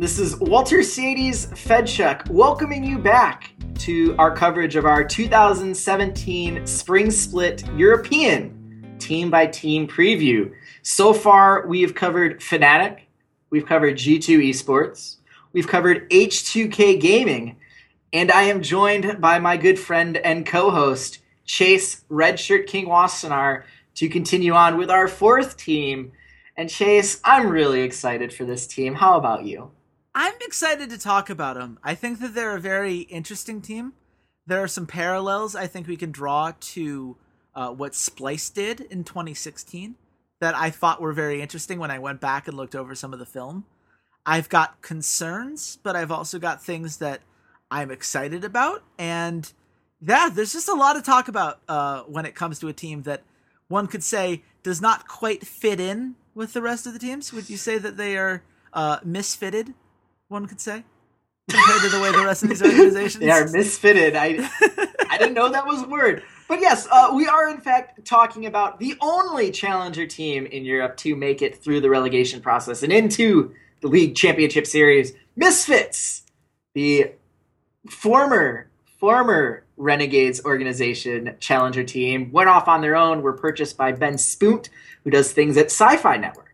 This is Walter Ceades Fedczuk welcoming you back to our coverage of our 2017 Spring Split European team by team preview. So far, we have covered Fnatic, we've covered G2 Esports, we've covered H2K Gaming, and I am joined by my good friend and co host, Chase Redshirt King Wassenar, to continue on with our fourth team. And Chase, I'm really excited for this team. How about you? I'm excited to talk about them. I think that they're a very interesting team. There are some parallels I think we can draw to uh, what Splyce did in 2016 that I thought were very interesting when I went back and looked over some of the film. I've got concerns, but I've also got things that I'm excited about. And yeah, there's just a lot to talk about uh, when it comes to a team that one could say does not quite fit in with the rest of the teams? Would you say that they are uh, misfitted? One could say compared to the way the rest of these organizations they are misfitted. I I didn't know that was a word, but yes, uh, we are in fact talking about the only challenger team in Europe to make it through the relegation process and into the league championship series. Misfits, the former former Renegades organization challenger team went off on their own. Were purchased by Ben Spoont, who does things at Sci-Fi Network,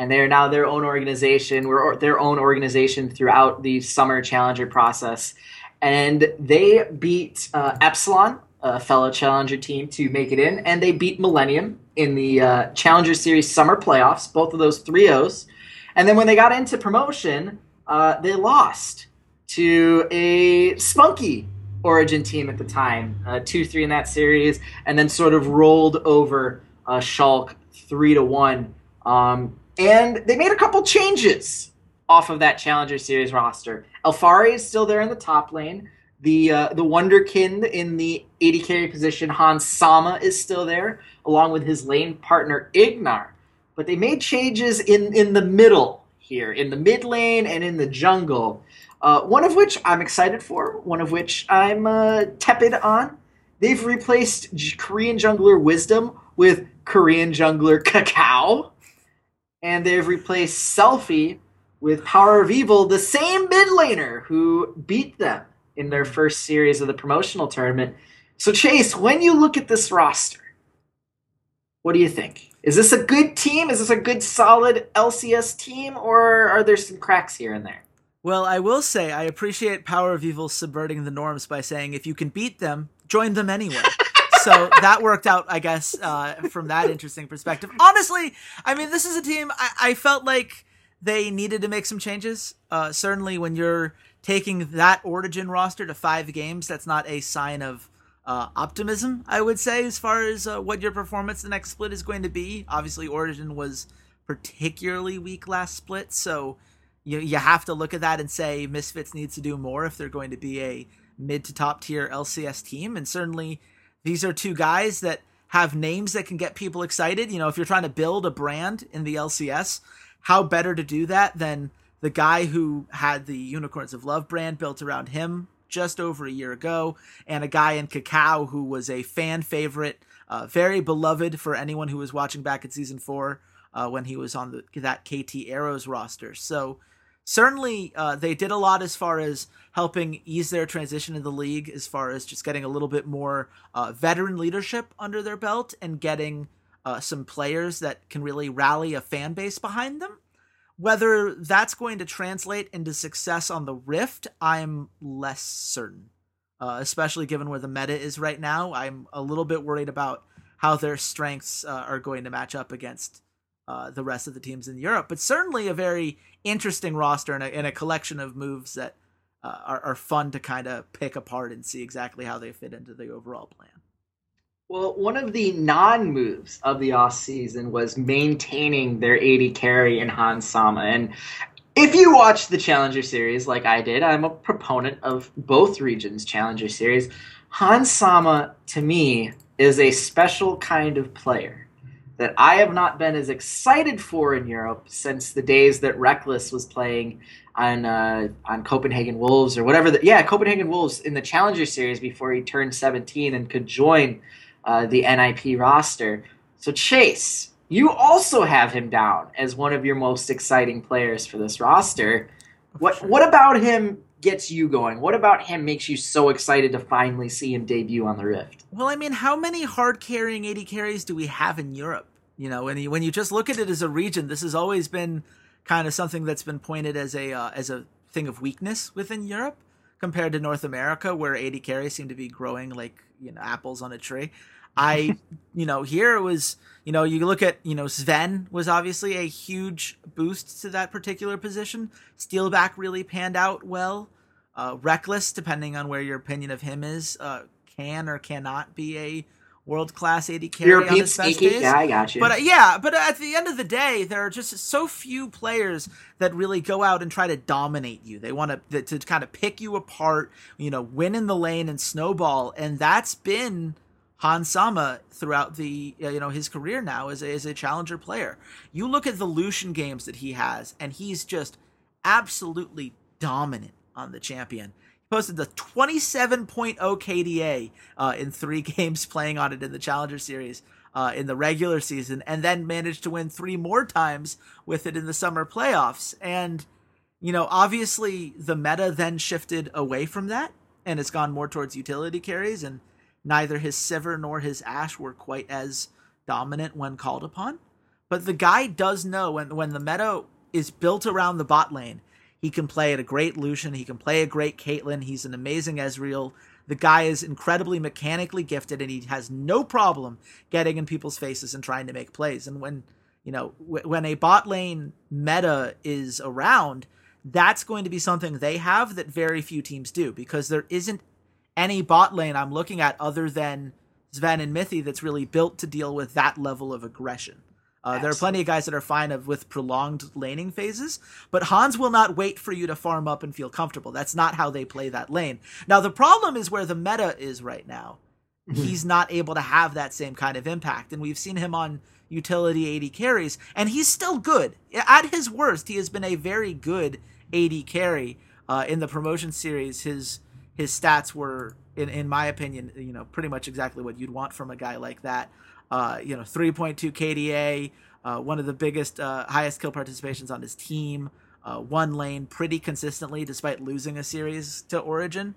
and they are now their own organization. Were their own organization throughout the summer challenger process, and they beat uh, Epsilon, a fellow challenger team, to make it in, and they beat Millennium in the uh, Challenger Series summer playoffs. Both of those three O's, and then when they got into promotion, uh, they lost to a spunky Origin team at the time, uh, two three in that series, and then sort of rolled over uh, Schalke three to one. Um, and they made a couple changes off of that Challenger Series roster. Alphari is still there in the top lane. The uh, the Wonderkind in the AD carry position, Hans Sama is still there, along with his lane partner Ignar. But they made changes in in the middle here, in the mid lane and in the jungle. Uh, one of which I'm excited for, one of which I'm uh, tepid on. They've replaced Korean jungler Wisdom with Korean jungler KaKAO. And they've replaced Selfie with Power of Evil, the same mid laner who beat them in their first series of the promotional tournament. So, Chase, when you look at this roster, what do you think? Is this a good team? Is this a good, solid LCS team? Or are there some cracks here and there? Well, I will say I appreciate Power of Evil subverting the norms by saying if you can beat them, join them anyway. so that worked out, I guess, uh, from that interesting perspective. Honestly, I mean, this is a team I, I felt like they needed to make some changes. Uh, certainly, when you're taking that Origin roster to five games, that's not a sign of uh, optimism, I would say, as far as uh, what your performance the next split is going to be. Obviously, Origin was particularly weak last split, so you you have to look at that and say Misfits needs to do more if they're going to be a mid to top tier LCS team. And certainly these are two guys that have names that can get people excited. You know, if you're trying to build a brand in the LCS, how better to do that than the guy who had the Unicorns of Love brand built around him just over a year ago, and a guy in KaKAO who was a fan favorite, uh, very beloved for anyone who was watching back at season four uh, when he was on the, that KT Arrows roster. So certainly uh, they did a lot as far as helping ease their transition in the league, as far as just getting a little bit more uh, veteran leadership under their belt and getting uh, some players that can really rally a fan base behind them. Whether that's going to translate into success on the Rift, I'm less certain. Uh, especially given where the meta is right now, I'm a little bit worried about how their strengths uh, are going to match up against uh, the rest of the teams in Europe. But certainly a very interesting roster and a, and a collection of moves that uh, are, are fun to kind of pick apart and see exactly how they fit into the overall plan. Well, one of the non moves of the off season was maintaining their AD carry in Hans Sama. And if you watch the Challenger Series like I did, I'm a proponent of both regions' Challenger Series. Hans Sama, to me, is a special kind of player that I have not been as excited for in Europe since the days that Rekkles was playing on uh, on Copenhagen Wolves or whatever. The, yeah, Copenhagen Wolves in the Challenger Series before he turned 17 and could join uh, the NIP roster. So Chase, you also have him down as one of your most exciting players for this roster. What sure. what about him gets you going? What about him makes you so excited to finally see him debut on the Rift? Well, I mean, how many hard carrying AD carries do we have in Europe? You know, when you, when you just look at it as a region, this has always been kind of something that's been pointed as a uh, as a thing of weakness within Europe compared to North America, where AD carries seem to be growing like you know apples on a tree. I, you know, here it was, you know, you look at, you know, Sven was obviously a huge boost to that particular position. Steelback really panned out well. Uh, Rekkles, depending on where your opinion of him is, uh, can or cannot be a world class AD carry European on his best days. Yeah, I got you. But uh, yeah, but at the end of the day, there are just so few players that really go out and try to dominate you. They want to to kind of pick you apart, you know, win in the lane and snowball, and that's been Hans Sama throughout the uh, you know his career now as a, as a challenger player. You look at the Lucian games that he has, and he's just absolutely dominant on the champion. He posted the 27.0 KDA uh, in three games playing on it in the Challenger Series uh, in the regular season, and then managed to win three more times with it in the summer playoffs. And you know, obviously the meta then shifted away from that, and it's gone more towards utility carries and neither his Sivir nor his Ashe were quite as dominant when called upon. But the guy does know when when the meta is built around the bot lane, he can play at a great Lucian, he can play a great Caitlyn, he's an amazing Ezreal. The guy is incredibly mechanically gifted and he has no problem getting in people's faces and trying to make plays. And when, you know, w- when a bot lane meta is around, that's going to be something they have that very few teams do because there isn't any bot lane I'm looking at other than Sven and Mithy that's really built to deal with that level of aggression. Uh, there are plenty of guys that are fine of, with prolonged laning phases, but Hans will not wait for you to farm up and feel comfortable. That's not how they play that lane. Now, the problem is where the meta is right now. He's not able to have that same kind of impact, and we've seen him on utility AD carries, and he's still good. At his worst, he has been a very good AD carry uh, in the promotion series. His his stats were, in in my opinion, you know, pretty much exactly what you'd want from a guy like that. Uh, you know, 3.2 KDA, uh, one of the biggest, uh, highest kill participations on his team. Uh, one lane pretty consistently, despite losing a series to Origin.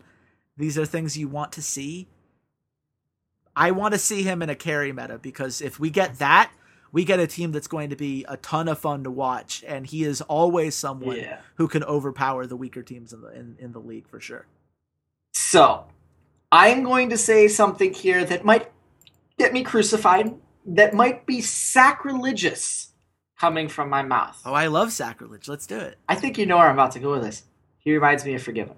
These are things you want to see. I want to see him in a carry meta because if we get that, we get a team that's going to be a ton of fun to watch, and he is always someone yeah. who can overpower the weaker teams in the in, in the league for sure. So, I'm going to say something here that might get me crucified, that might be sacrilegious coming from my mouth. Oh, I love sacrilege. Let's do it. I think you know where I'm about to go with this. He reminds me of Forgiven.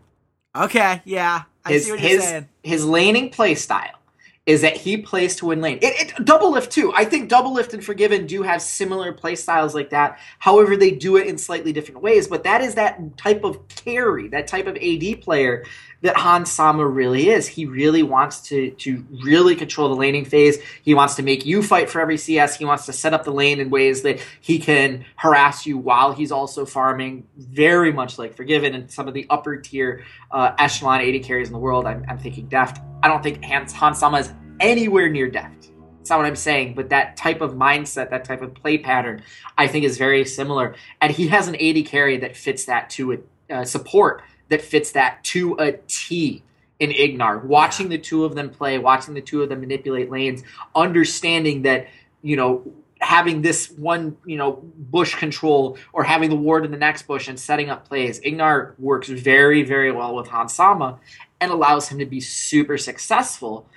Okay, yeah. I his, see what you're his, saying. His laning play style is that he plays to win lane. It, it, Doublelift too. I think Doublelift and Forgiven do have similar play styles like that. However, they do it in slightly different ways. But that is that type of carry, that type of AD player that Hans Sama really is. He really wants to to really control the laning phase. He wants to make you fight for every CS. He wants to set up the lane in ways that he can harass you while he's also farming. Very much like Forgiven and some of the upper tier uh, echelon AD carries in the world. I'm, I'm thinking Deft. I don't think Hans, Hans Sama is anywhere near Deft. That's not what I'm saying, but that type of mindset, that type of play pattern, I think is very similar. And he has an AD carry that fits that to a uh, support that fits that to a T in Ignar. Watching the two of them play, watching the two of them manipulate lanes, understanding that you know, having this one, you know, bush control or having the ward in the next bush and setting up plays. Ignar works very, very well with Hans Sama and allows him to be super successful.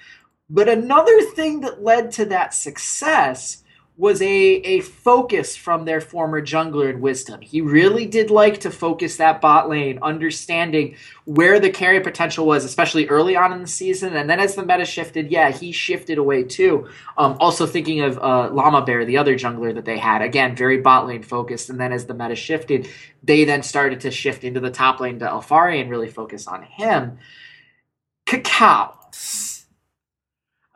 But another thing that led to that success was a, a focus from their former jungler in Wisdom. He really did like to focus that bot lane, understanding where the carry potential was, especially early on in the season. And then as the meta shifted, yeah, he shifted away too. Um, also thinking of uh, Lamabear, the other jungler that they had, again, very bot lane focused. And then as the meta shifted, they then started to shift into the top lane to Alphari and really focus on him. KaKAO.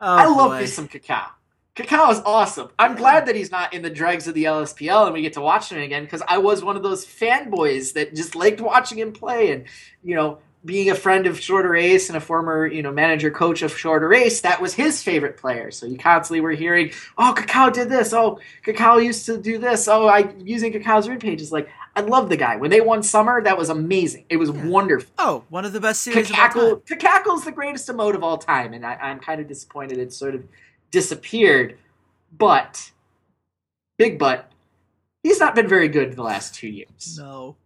Oh, I love boy. me some KaKAO. KaKAO is awesome. I'm glad that he's not in the dregs of the LSPL and we get to watch him again because I was one of those fanboys that just liked watching him play and you know being a friend of Shorter Ace and a former you know manager coach of Shorter Ace, that was his favorite player. So you constantly were hearing, "Oh, KaKAO did this. Oh, KaKAO used to do this. Oh, I using KaKAO's rune pages." Like I love the guy. When they won Summer, that was amazing. It was yeah. wonderful. Oh, one of the best series. Cacackle, Cacackle's the greatest emote of all time, and I, I'm kind of disappointed it's sort of disappeared. But big but, he's not been very good the last two years. No.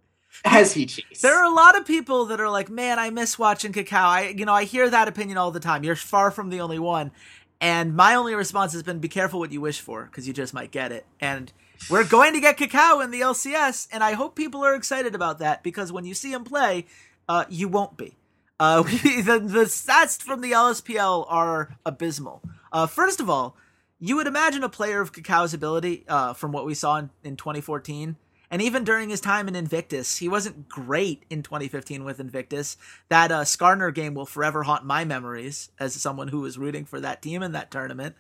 Has he, Chase? There are a lot of people that are like, man, I miss watching KaKAO. I, you know, I hear that opinion all the time. You're far from the only one. And my only response has been, be careful what you wish for, because you just might get it. And we're going to get KaKAO in the LCS, and I hope people are excited about that, because when you see him play, uh, you won't be. Uh, we, the, the stats from the LSPL are abysmal. Uh, first of all, you would imagine a player of KaKAO's ability, uh, from what we saw in, in 2014, and even during his time in Invictus, he wasn't great in 2015 with Invictus. That uh, Skarner game will forever haunt my memories as someone who was rooting for that team in that tournament.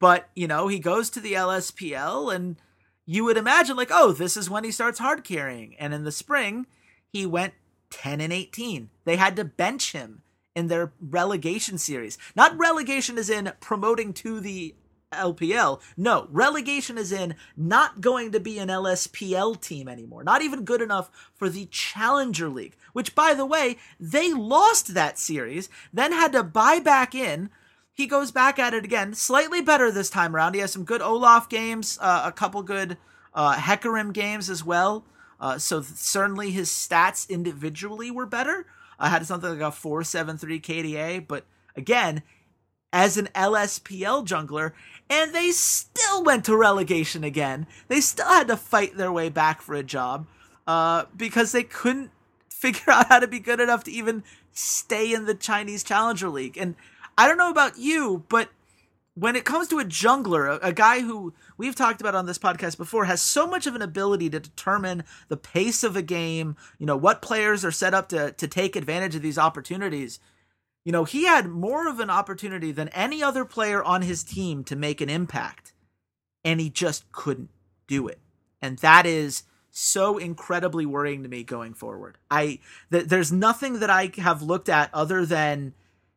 But, you know, he goes to the LSPL, and you would imagine, like, oh, this is when he starts hard carrying. And in the spring, he went 10 and 18. They had to bench him in their relegation series. Not relegation as in promoting to the LPL. No, relegation is in not going to be an LSPL team anymore. Not even good enough for the Challenger League, which, by the way, they lost that series, then had to buy back in. He goes back at it again, slightly better this time around. He has some good Olaf games, uh, a couple good uh, Hecarim games as well. Uh, so certainly his stats individually were better. I had something like a 473 KDA, but again, as an LSPL jungler, and they still went to relegation again. They still had to fight their way back for a job uh, because they couldn't figure out how to be good enough to even stay in the Chinese Challenger League. And I don't know about you, but when it comes to a jungler, a, a, guy who we've talked about on this podcast before has so much of an ability to determine the pace of a game, you know, what players are set up to, to take advantage of these opportunities you know, he had more of an opportunity than any other player on his team to make an impact, and he just couldn't do it. And that is so incredibly worrying to me going forward. I th- there's nothing that I have looked at other than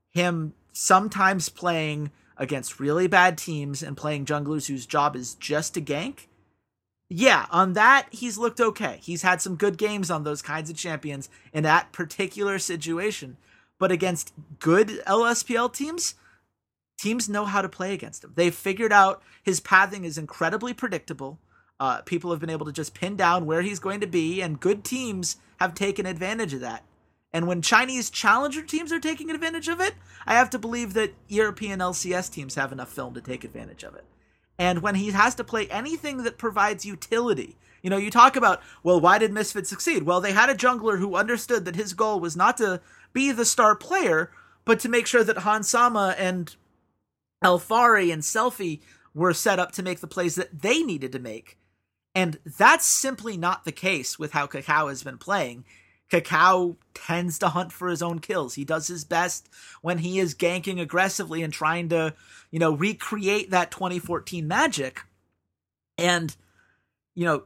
him sometimes playing against really bad teams and playing junglers whose job is just to gank. Yeah, on that he's looked okay. He's had some good games on those kinds of champions in that particular situation but against good LSPL teams, teams know how to play against him. They've figured out his pathing is incredibly predictable. Uh, people have been able to just pin down where he's going to be, and good teams have taken advantage of that. And when Chinese challenger teams are taking advantage of it, I have to believe that European LCS teams have enough film to take advantage of it. And when he has to play anything that provides utility, you know, you talk about, well, why did Misfit succeed? Well, they had a jungler who understood that his goal was not to be the star player, but to make sure that Hansama and Alphari and Selfie were set up to make the plays that they needed to make. And that's simply not the case with how KaKAO has been playing. KaKAO tends to hunt for his own kills. He does his best when he is ganking aggressively and trying to, you know, recreate that 2014 magic. And, you know,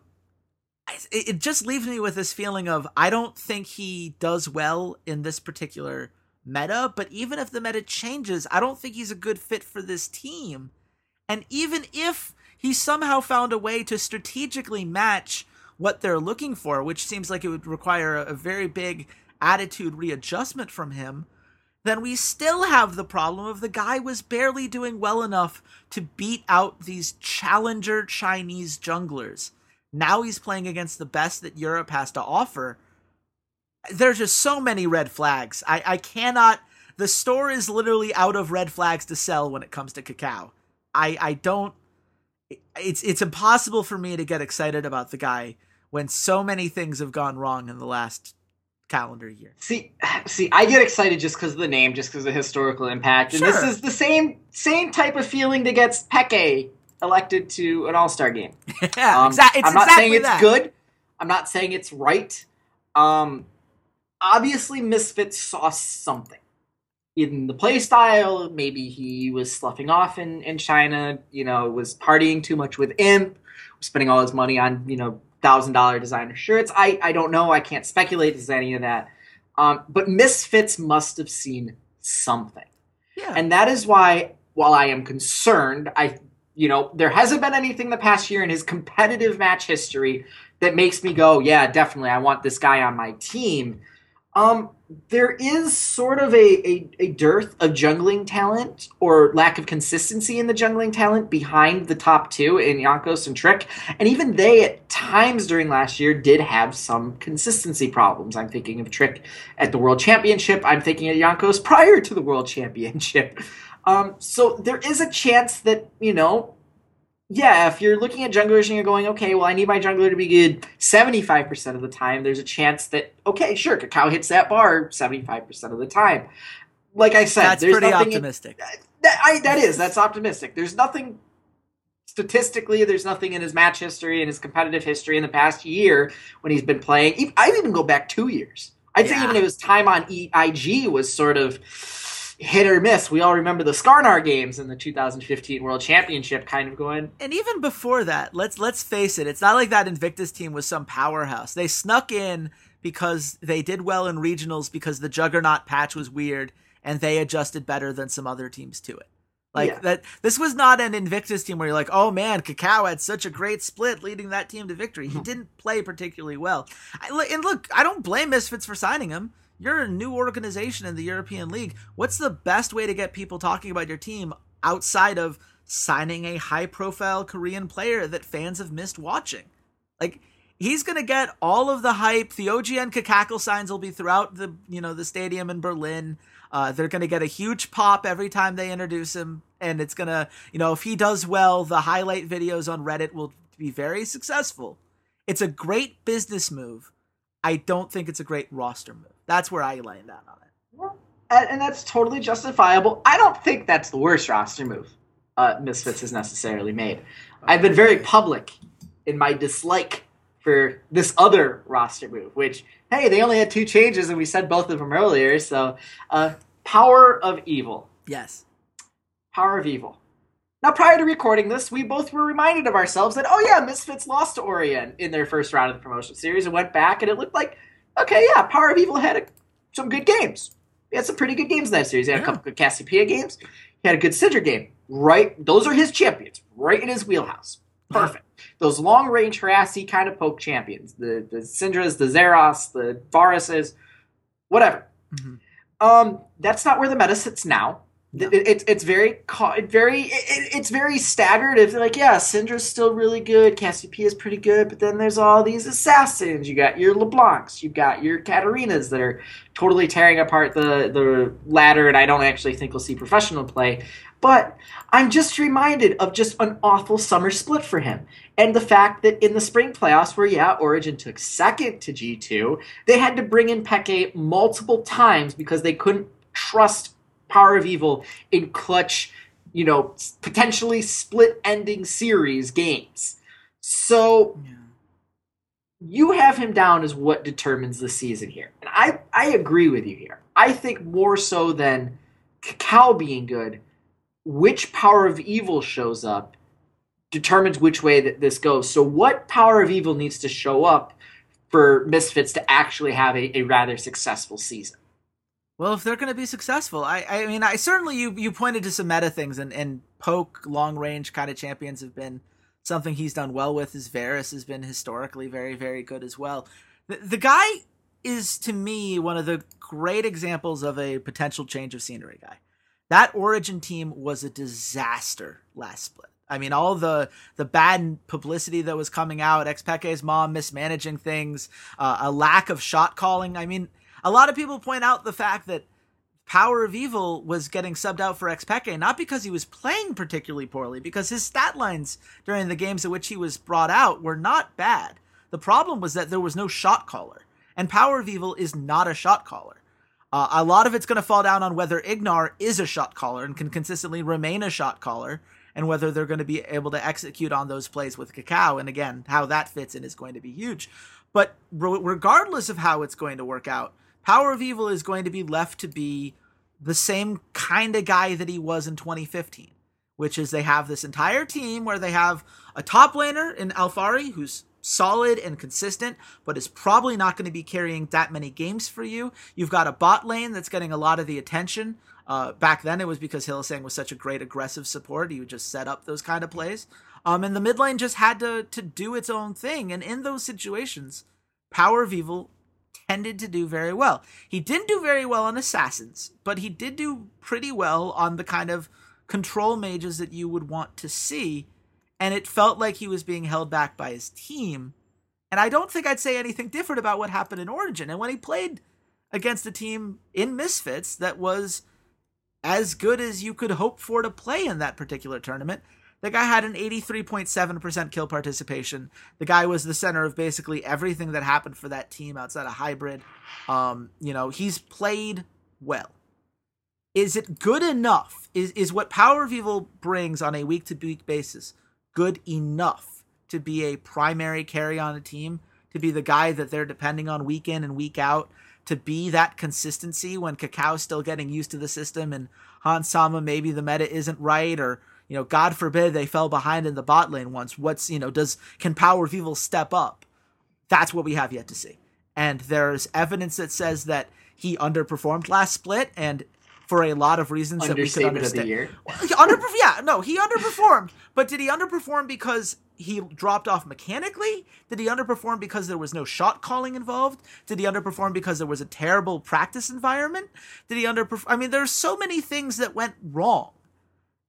it just leaves me with this feeling of I don't think he does well in this particular meta, but even if the meta changes, I don't think he's a good fit for this team. And even if he somehow found a way to strategically match what they're looking for, which seems like it would require a very big attitude readjustment from him, then we still have the problem of the guy was barely doing well enough to beat out these challenger Chinese junglers. Now he's playing against the best that Europe has to offer. There's just so many red flags. I, I cannot. The store is literally out of red flags to sell when it comes to KaKAO. I, I don't. It's it's impossible for me to get excited about the guy when so many things have gone wrong in the last calendar year. See, see, I get excited just because of the name, just because of the historical impact, and Sure. this is the same same type of feeling that gets Peke elected to an All Star game. yeah, Um, exa- I'm not exactly saying it's that. good. I'm not saying it's right. Um, obviously, Misfits saw something in the play style. Maybe he was sloughing off in, in China. You know, was partying too much with Imp, spending all his money on you know thousand dollar designer shirts. I I don't know. I can't speculate as any of that. Um, but Misfits must have seen something. Yeah. And that is why, while I am concerned, I, you know, there hasn't been anything the past year in his competitive match history that makes me go, yeah, definitely, I want this guy on my team. Um, there is sort of a, a, a dearth of jungling talent or lack of consistency in the jungling talent behind the top two in Jankos and Trick. And even they, at times during last year, did have some consistency problems. I'm thinking of Trick at the World Championship. I'm thinking of Jankos prior to the World Championship. Um, so there is a chance that, you know, yeah, if you're looking at junglers and you're going, okay, well, I need my jungler to be good 75% of the time, there's a chance that, okay, sure, Kakao hits that bar 75% of the time. Like I said, That's there's pretty nothing optimistic. that, I, that is that's optimistic. There's nothing statistically. There's nothing in his match history and his competitive history in the past year when he's been playing. I'd even go back two years. I'd say even if his time on EIG was sort of hit or miss. We all remember the Skarner games in the 2015 World Championship, kind of going. and even before that, let's let's face it, it's not like that Invictus team was some powerhouse. They snuck in because they did well in regionals because the Juggernaut patch was weird and they adjusted better than some other teams to it. Like Yeah. that this was not an Invictus team where you're like, "Oh man, Kakao had such a great split leading that team to victory." He mm-hmm. didn't play particularly well. I, and look, I don't blame Misfits for signing him. You're a new organization in the European League. What's the best way to get people talking about your team outside of signing a high profile Korean player that fans have missed watching? Like he's gonna get all of the hype. The OGN Kakakel signs will be throughout the you know the stadium in Berlin. Uh, they're gonna get a huge pop every time they introduce him, and it's gonna you know if he does well, the highlight videos on Reddit will be very successful. It's a great business move. I don't think it's a great roster move. That's where I land down on it. And, and that's totally justifiable. I don't think that's the worst roster move uh, Misfits has necessarily made. I've been very public in my dislike for this other roster move, which, hey, they only had two changes, and we said both of them earlier. So, uh, Power of Evil. Yes. Power of Evil. Now, prior to recording this, we both were reminded of ourselves that, oh yeah, Misfits lost to Origin in their first round of the promotion series and went back, and it looked like, okay, yeah, Power of Evil had a, some good games. He had some pretty good games in that series. He had Yeah. a couple good Cassiopeia games. He had a good Syndra game. Right, those are his champions, right in his wheelhouse. Perfect. Those long range harassy kind of poke champions. The the Syndras, the Zeros, the Varuses, whatever. Mhm. Um, that's not where the meta sits now. No. It, it's it's very very it, it- it's very staggered. They're like, yeah, Syndra's still really good, Cassiopeia is pretty good, but then there's all these assassins. You got your LeBlancs, you got your Katarinas that are totally tearing apart the the ladder, and I don't actually think we'll see professional play. But I'm just reminded of just an awful summer split for him. And the fact that in the spring playoffs, where, yeah, Origin took second to G2, they had to bring in Peke multiple times because they couldn't trust Power of Evil in clutch, you know, potentially split ending series games. So Yeah. you have him down as what determines the season here. And I, I agree with you here. I think more so than KaKAO being good, which power of evil shows up determines which way that this goes. So what power of evil needs to show up for Misfits to actually have a, a rather successful season? Well, if they're going to be successful, I, I mean, I certainly you you pointed to some meta things, and and poke long range kind of champions have been something he's done well with. His Varus has been historically very very good as well. The, the guy is to me one of the great examples of a potential change of scenery guy. That Origin team was a disaster last split. I mean, all the the bad publicity that was coming out, Xpeke's mom mismanaging things, uh, a lack of shot calling. I mean, a lot of people point out the fact that Power of Evil was getting subbed out for Xpeke, not because he was playing particularly poorly, because his stat lines during the games in which he was brought out were not bad. The problem was that there was no shot caller, and Power of Evil is not a shot caller. Uh, a lot of it's going to fall down on whether Ignar is a shot caller and can consistently remain a shot caller, and whether they're going to be able to execute on those plays with Kakao. And again, how that fits in is going to be huge. But re- regardless of how it's going to work out, Power of Evil is going to be left to be the same kind of guy that he was in 2015, which is they have this entire team where they have a top laner in Alphari who's solid and consistent, but is probably not going to be carrying that many games for you. You've got a bot lane that's getting a lot of the attention. Uh, back then, it was because Hylissang was such a great aggressive support. He would just set up those kind of plays. Um, and the mid lane just had to to do its own thing. And in those situations, Power of Evil tended to do very well. He didn't do very well on assassins, but he did do pretty well on the kind of control mages that you would want to see. And it felt like he was being held back by his team. And I don't think I'd say anything different about what happened in Origin. And when he played against a team in Misfits that was as good as you could hope for to play in that particular tournament, the guy had an 83.7% kill participation. The guy was the center of basically everything that happened for that team outside of hybrid. Um, you know, he's played well. Is it good enough? Is is what Power of Evil brings on a week to week basis good enough to be a primary carry on a team, to be the guy that they're depending on week in and week out, to be that consistency when Kakao's still getting used to the system and Hans Sama maybe the meta isn't right or you know, God forbid they fell behind in the bot lane once. What's, you know, does, can Power of Evil step up? That's what we have yet to see. And there's evidence that says that he underperformed last split and for a lot of reasons that we could understand. Underperformed, yeah, no, he underperformed. But did he underperform because he dropped off mechanically? Did he underperform because there was no shot calling involved? Did he underperform because there was a terrible practice environment? Did he underperform? I mean, there's so many things that went wrong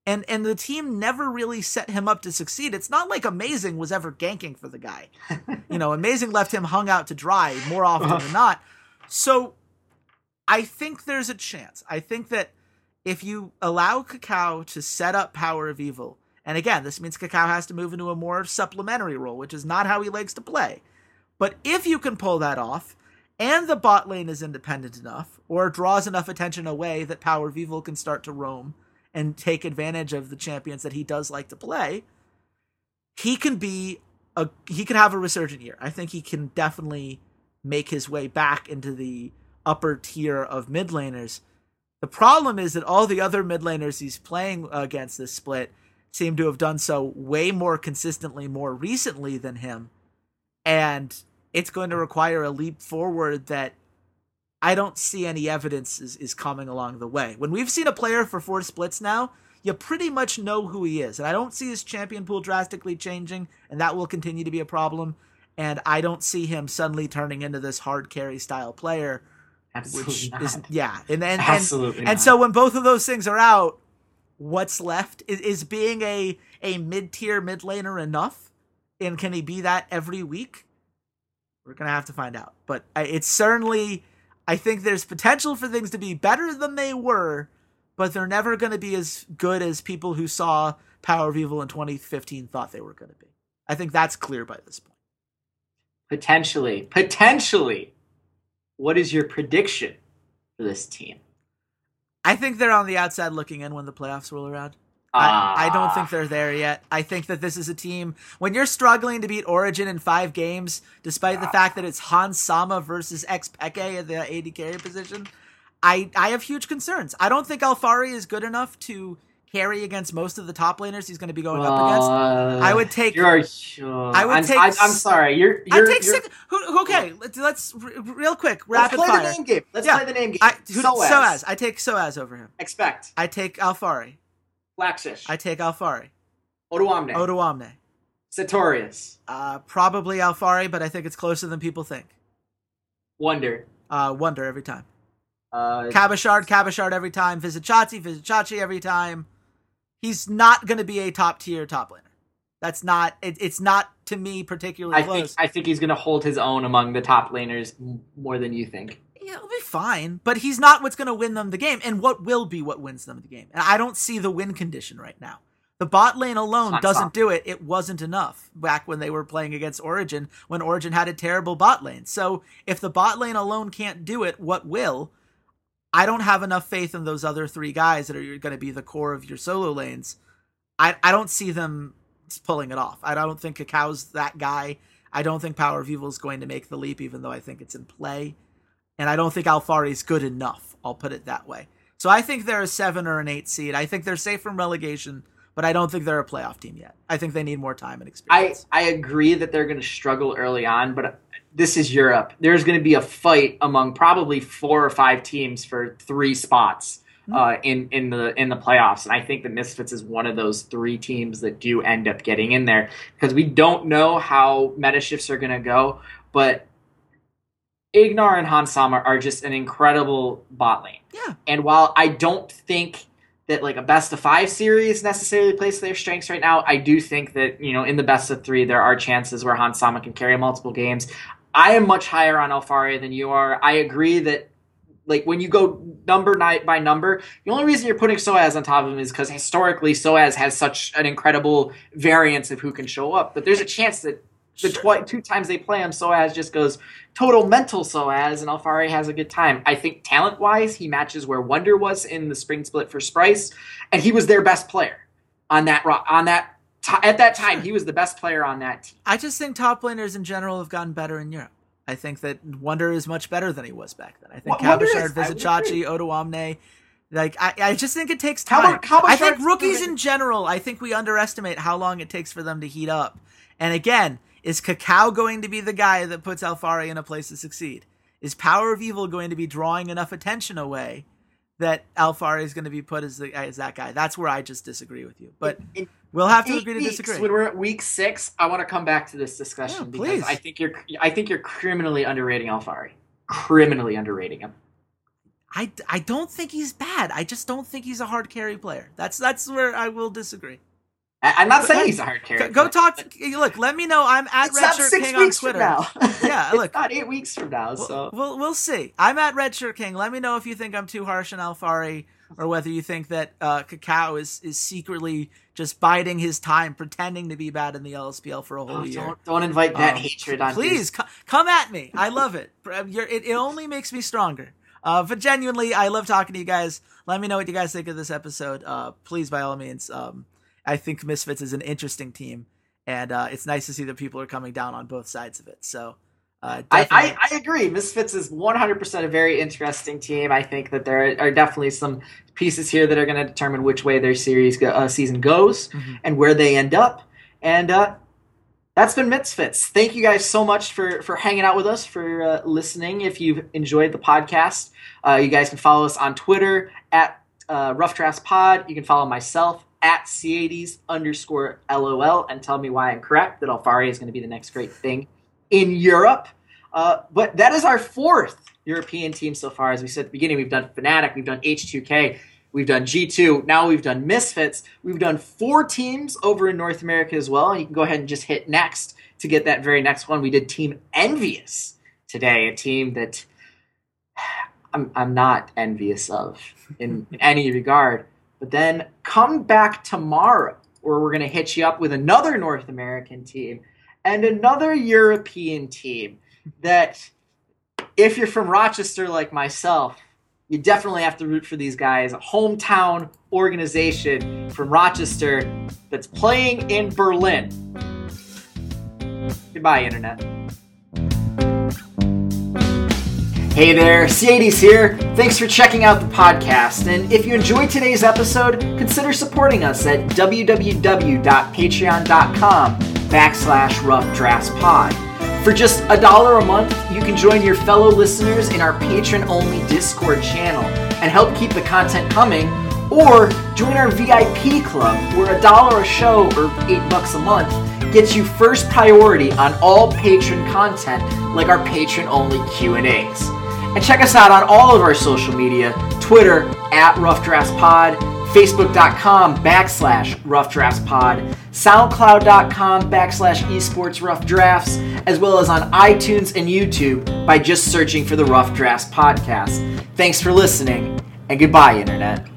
and and the team never really set him up to succeed. It's not like Amazing was ever ganking for the guy. you know, Amazing left him hung out to dry more often than uh-huh. not. So I think there's a chance. I think that if you allow Kakao to set up Power of Evil, and again, this means Kakao has to move into a more supplementary role, which is not how he likes to play. But if you can pull that off, and the bot lane is independent enough, or draws enough attention away that Power of Evil can start to roam, and take advantage of the champions that he does like to play, he can be a he can have a resurgent year. I think he can definitely make his way back into the upper tier of mid laners. The problem is that all the other mid laners he's playing against this split seem to have done so way more consistently more recently than him. And it's going to require a leap forward that I don't see any evidence is, is coming along the way. When we've seen a player for four splits now, you pretty much know who he is. And I don't see his champion pool drastically changing, and that will continue to be a problem. And I don't see him suddenly turning into this hard carry style player. Absolutely which not. is yeah. And and, Absolutely and, not. and so when both of those things are out, what's left is, is being a a mid tier mid laner enough? And can he be that every week? We're gonna have to find out. But uh, it's certainly I think there's potential for things to be better than they were, but they're never going to be as good as people who saw Power of Evil in 2015 thought they were going to be. I think that's clear by this point. Potentially, potentially. What is your prediction for this team? I think they're on the outside looking in when the playoffs roll around. I, I don't think they're there yet. I think that this is a team when you're struggling to beat Origin in five games, despite the fact that it's Hans Sama versus Xpeke at the AD carry position. I I have huge concerns. I don't think Alphari is good enough to carry against most of the top laners he's going to be going up against. Uh, I would take- You're, uh, I would I'm, take I, I'm sorry. You're. I you're take you're, six. Who, okay, let's, let's real quick, Let's rapid play fire. the name game. Let's Yeah. play the name game. I, who, Soaz. Soaz. I take Soaz over him. Expect. I take Alphari. Laxish. I take Alphari. Odoamne. Odoamne. Sartorius. Uh, probably Alphari, but I think it's closer than people think. Wunder. Uh, Wunder every time. Uh, Cabochard every time. Vizicsacsi, Visit Chachi every time. He's not going to be a top tier top laner. That's not. It, it's not to me particularly I close. think I think he's going to hold his own among the top laners more than you think. Yeah, it'll be fine, but he's not what's going to win them the game, and what will be what wins them the game. And I don't see the win condition right now. The bot lane alone doesn't solid. do it. It wasn't enough back when they were playing against Origin, when Origin had a terrible bot lane. So if the bot lane alone can't do it, what will? I don't have enough faith in those other three guys that are going to be the core of your solo lanes. I, I don't see them pulling it off. I don't think KaKAO's that guy. I don't think Power of Evil is going to make the leap, even though I think it's in play. And I don't think Alphari is good enough. I'll put it that way. So I think they're a seven or an eight seed. I think they're safe from relegation, but I don't think they're a playoff team yet. I think they need more time and I experience. I agree that they're going to struggle early on, but this is Europe. There's going to be a fight among probably four or five teams for three spots uh, in in the in the playoffs, and I think the Misfits is one of those three teams that do end up getting in there because we don't know how meta shifts are going to go, but. Ignar and Hansama are just an incredible bot lane. Yeah. And while I don't think that like a best of five series necessarily plays to their strengths right now. I do think that you know in the best of three there are chances where Hans Sama can carry multiple games. I am much higher on Alfaria than you are. I agree that like when you go number night by number, the only reason you're putting Soaz on top of him is because historically Soaz has such an incredible variance of who can show up. But there's a chance that the twi- two times they play him, Soaz just goes total mental Soaz, and Alphari has a good time. I think talent wise, he matches where Wunder was in the spring split for Splyce, and he was their best player on that on that ti at that time. He was the best player on that team. I just think top laners in general have gotten better in Europe. I think that Wunder is much better than he was back then. I think Wa- Wunder Cabochard, I would agree. Vizicsacsi, Odoamne, like I, I just think it takes How time. how about I think rookies in general, I think we underestimate how long it takes for them to heat up. And again, is KaKAO going to be the guy that puts Alphari in a place to succeed? Is Power of Evil going to be drawing enough attention away that Alphari is going to be put as the as that guy? That's where I just disagree with you. But In- we'll have to agree to disagree. When we're at week six, I want to come back to this discussion Yeah, because please. I think you're I think you're criminally underrating Alphari. Criminally underrating him. I, I don't think he's bad. I just don't think he's a hard carry player. That's that's where I will disagree. I, I'm not saying hey, he's a hard character. go talk. To, look, let me know. I'm at It's Redshirt six King on Twitter. now. Yeah, look. not eight weeks from now. So We'll, we'll we'll see. I'm at Redshirt King. Let me know if you think I'm too harsh on Alphari, or whether you think that uh, KaKAO is is secretly just biding his time, pretending to be bad in the LSPL for a whole Oh, year. don't don't invite that Um, hatred on. Please co- come at me. I love it. You're, it. It only makes me stronger. Uh, but genuinely, I love talking to you guys. Let me know what you guys think of this episode. Uh, please, by all means. Um, I think Misfits is an interesting team, and uh, it's nice to see that people are coming down on both sides of it. So, uh, I, I, I agree. Misfits is 100% a very interesting team. I think that there are definitely some pieces here that are going to determine which way their series go, uh, season goes Mhm. and where they end up. And uh, that's been Misfits. Thank you guys so much for for hanging out with us, for uh, listening. If you've enjoyed the podcast, uh, you guys can follow us on Twitter at uh, Rough Drafts Pod. You can follow myself at Ceades underscore LOL and tell me why I'm correct that Alphari is going to be the next great thing in Europe. Uh, but that is our fourth European team so far. As we said at the beginning, we've done Fnatic, we've done H2K, we've done G2, now we've done Misfits. We've done four teams over in North America as well. And you can go ahead and just hit next to get that very next one. We did Team EnVyUs today, a team that I'm, I'm not envious of in, in any regard. But then come back tomorrow where we're going to hit you up with another North American team and another European team that, if you're from Rochester like myself, you definitely have to root for these guys. A hometown organization from Rochester that's playing in Berlin. Goodbye, Internet. Hey there, Ceades here. Thanks for checking out the podcast. And if you enjoyed today's episode, consider supporting us at www.patreon.com backslash rough. For just a dollar a month, you can join your fellow listeners in our patron only Discord channel and help keep the content coming. Or join our VIP club, where a dollar a show or eight bucks a month gets you first priority on all patron content like our patron-only Q&As. And check us out on all of our social media, Twitter at Rough Pod, Facebook.com backslash Rough Pod, SoundCloud.com backslash Esports Rough Drafts, as well as on iTunes and YouTube by just searching for the Rough Drafts Podcast. Thanks for listening, and goodbye, Internet.